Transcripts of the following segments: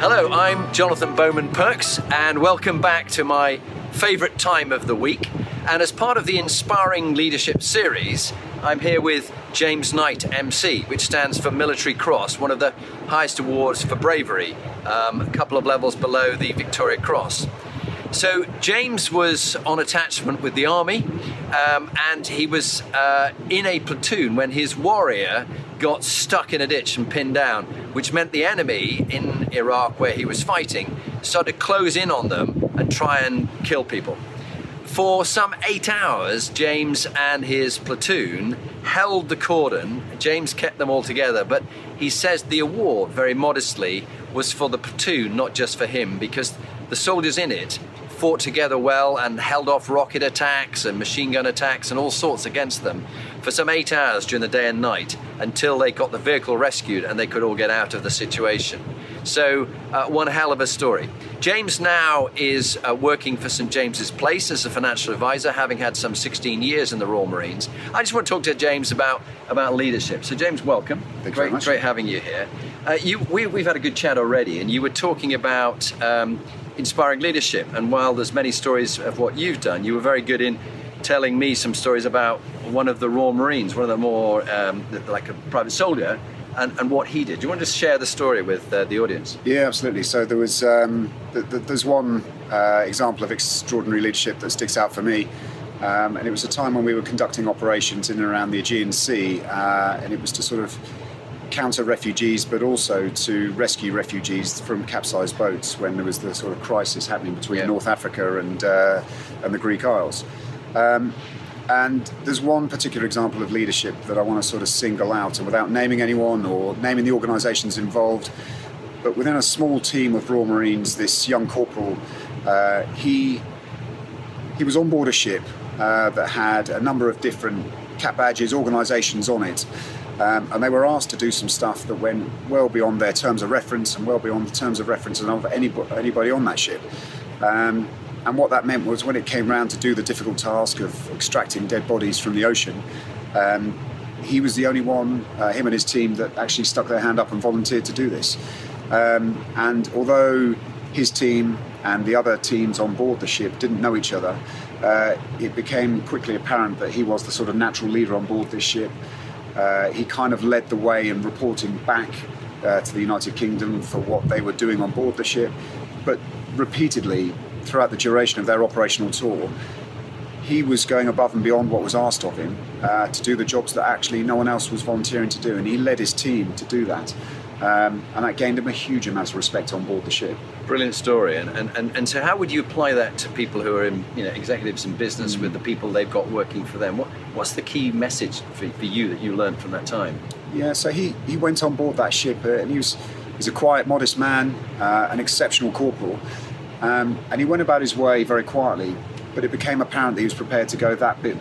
Hello, I'm Jonathan Bowman Perks, and welcome back to my favourite time of the week. And as part of the Inspiring Leadership series, I'm here with James Knight MC, which stands for Military Cross, one of the highest awards for bravery, um, a couple of levels below the Victoria Cross. So James was on attachment with the army, um, and he was uh, in a platoon when his warrior got stuck in a ditch and pinned down, which meant the enemy in Iraq, where he was fighting, started to close in on them and try and kill people. For some eight hours, James and his platoon held the cordon. James kept them all together, but he says the award, very modestly, was for the platoon, not just for him, because the soldiers in it fought together well and held off rocket attacks and machine gun attacks and all sorts against them for some eight hours during the day and night until they got the vehicle rescued and they could all get out of the situation. So, uh, one hell of a story. James now is uh, working for St James's Place as a financial advisor, having had some 16 years in the Royal Marines. I just want to talk to James about, about leadership. So, James, welcome. Thank great, great having you here. Uh, you, we, have had a good chat already, and you were talking about um, inspiring leadership. And while there's many stories of what you've done, you were very good in telling me some stories about one of the Royal Marines, one of the more um, like a private soldier, and, and, what he did. Do you want to share the story with uh, the audience? Yeah, absolutely. So there was um, th- th- there's one uh, example of extraordinary leadership that sticks out for me. Um, and it was a time when we were conducting operations in and around the Aegean Sea, uh, and it was to sort of counter refugees, but also to rescue refugees from capsized boats when there was the sort of crisis happening between yeah. North Africa and uh, and the Greek Isles. Um, and there's one particular example of leadership that I want to sort of single out, and without naming anyone or naming the organisations involved, but within a small team of Royal Marines, this young corporal, uh, he he was on board a ship uh, that had a number of different cap badges, organisations on it. Um, and they were asked to do some stuff that went well beyond their terms of reference and well beyond the terms of reference of anybody, anybody on that ship. Um, and what that meant was when it came around to do the difficult task of extracting dead bodies from the ocean, um, he was the only one, uh, him and his team, that actually stuck their hand up and volunteered to do this. Um, and although his team and the other teams on board the ship didn't know each other, uh, it became quickly apparent that he was the sort of natural leader on board this ship. Uh, he kind of led the way in reporting back uh, to the United Kingdom for what they were doing on board the ship, but repeatedly throughout the duration of their operational tour, he was going above and beyond what was asked of him uh, to do the jobs that actually no one else was volunteering to do, and he led his team to do that. Um, and that gained him a huge amount of respect on board the ship. Brilliant story. And, and, and, and so, how would you apply that to people who are in, you know, executives in business mm. with the people they've got working for them? What, what's the key message for, for you that you learned from that time? Yeah, so he, he went on board that ship uh, and he was he's a quiet, modest man, uh, an exceptional corporal. Um, and he went about his way very quietly, but it became apparent that he was prepared to go that bit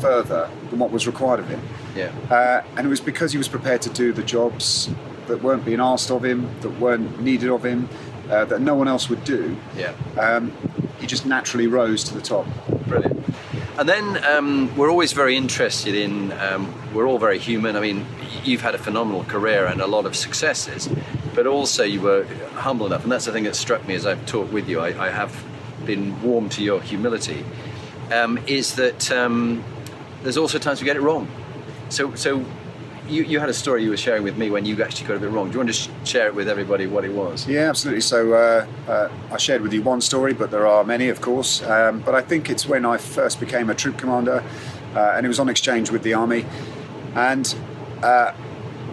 further than what was required of him. Yeah. Uh, and it was because he was prepared to do the jobs that weren't being asked of him, that weren't needed of him, uh, that no one else would do. Yeah. Um, he just naturally rose to the top. Brilliant. And then um, we're always very interested in, um, we're all very human. I mean, you've had a phenomenal career and a lot of successes, but also you were humble enough. And that's the thing that struck me as I've talked with you. I, I have been warm to your humility, um, is that um, there's also times we get it wrong. So, so you, you had a story you were sharing with me when you actually got a bit wrong. Do you want to sh- share it with everybody what it was? Yeah, absolutely. So uh, uh, I shared with you one story, but there are many, of course. Um, but I think it's when I first became a troop commander, uh, and it was on exchange with the army, and uh,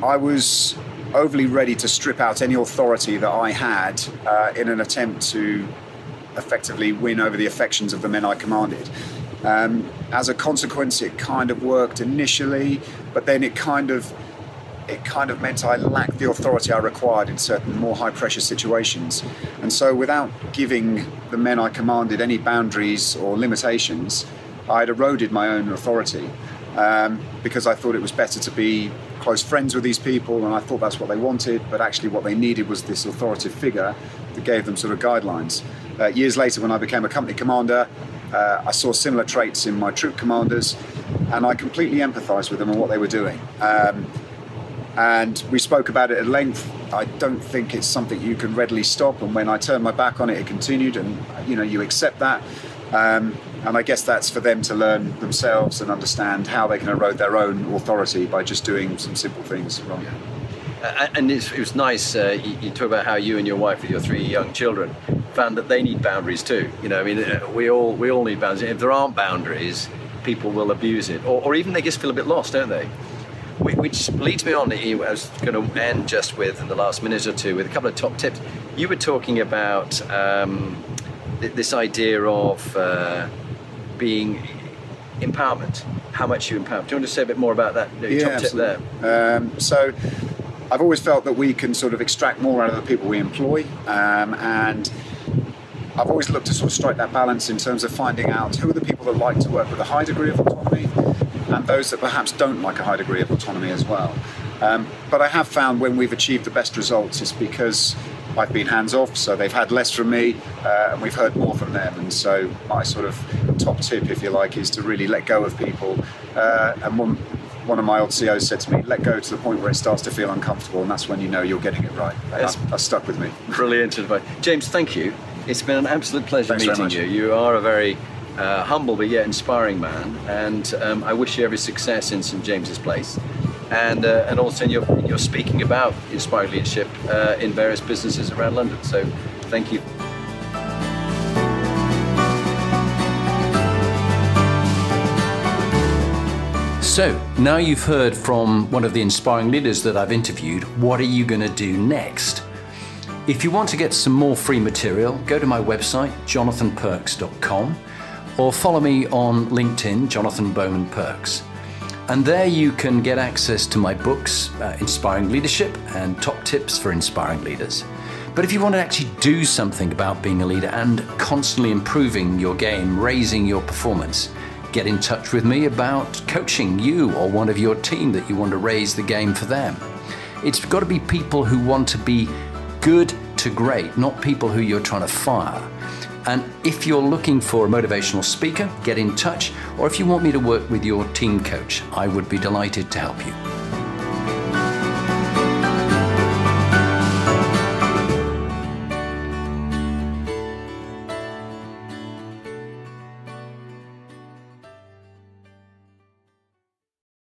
I was overly ready to strip out any authority that I had uh, in an attempt to effectively win over the affections of the men I commanded. Um, as a consequence, it kind of worked initially, but then it kind of it kind of meant I lacked the authority I required in certain more high pressure situations. And so, without giving the men I commanded any boundaries or limitations, I had eroded my own authority um, because I thought it was better to be close friends with these people, and I thought that's what they wanted. But actually, what they needed was this authoritative figure that gave them sort of guidelines. Uh, years later, when I became a company commander, uh, I saw similar traits in my troop commanders, and I completely empathised with them and what they were doing. Um, and we spoke about it at length. I don't think it's something you can readily stop. And when I turned my back on it, it continued, and you know you accept that. Um, and I guess that's for them to learn themselves and understand how they can erode their own authority by just doing some simple things wrong. Uh, and it was nice. Uh, you, you, talk about how you and your wife, with your three young children, found that they need boundaries too. You know, I mean, uh, we all we all need boundaries. If there aren't boundaries, people will abuse it, or, or even they just feel a bit lost, don't they? Which leads me on. I was going to end just with in the last minute or two with a couple of top tips. You were talking about um, this idea of uh, being empowerment, how much you empower. Do you want to say a bit more about that? yeah, top absolutely. tip there. Um, so, I've always felt that we can sort of extract more out of the people we employ, um, and I've always looked to sort of strike that balance in terms of finding out who are the people that like to work with a high degree of autonomy, and those that perhaps don't like a high degree of autonomy as well. Um, but I have found when we've achieved the best results, it's because I've been hands off, so they've had less from me, uh, and we've heard more from them. And so, my sort of top tip, if you like, is to really let go of people. Uh, and one, one of my old CEOs said to me, let go to the point where it starts to feel uncomfortable, and that's when you know you're getting it right. That's, that's stuck with me. Brilliant advice. James, thank you. It's been an absolute pleasure Thanks meeting you. You are a very uh, humble but yet inspiring man, and um, I wish you every success in St James's Place and uh, and also you're, you're speaking about inspiring leadership uh, in various businesses around London. So thank you. So, now you've heard from one of the inspiring leaders that I've interviewed, what are you going to do next? If you want to get some more free material, go to my website, jonathanperks.com, or follow me on LinkedIn, Jonathan Bowman Perks. And there you can get access to my books, uh, Inspiring Leadership and Top Tips for Inspiring Leaders. But if you want to actually do something about being a leader and constantly improving your game, raising your performance, get in touch with me about coaching you or one of your team that you want to raise the game for them. It's got to be people who want to be good to great, not people who you're trying to fire. And if you're looking for a motivational speaker, get in touch. Or if you want me to work with your team coach, I would be delighted to help you.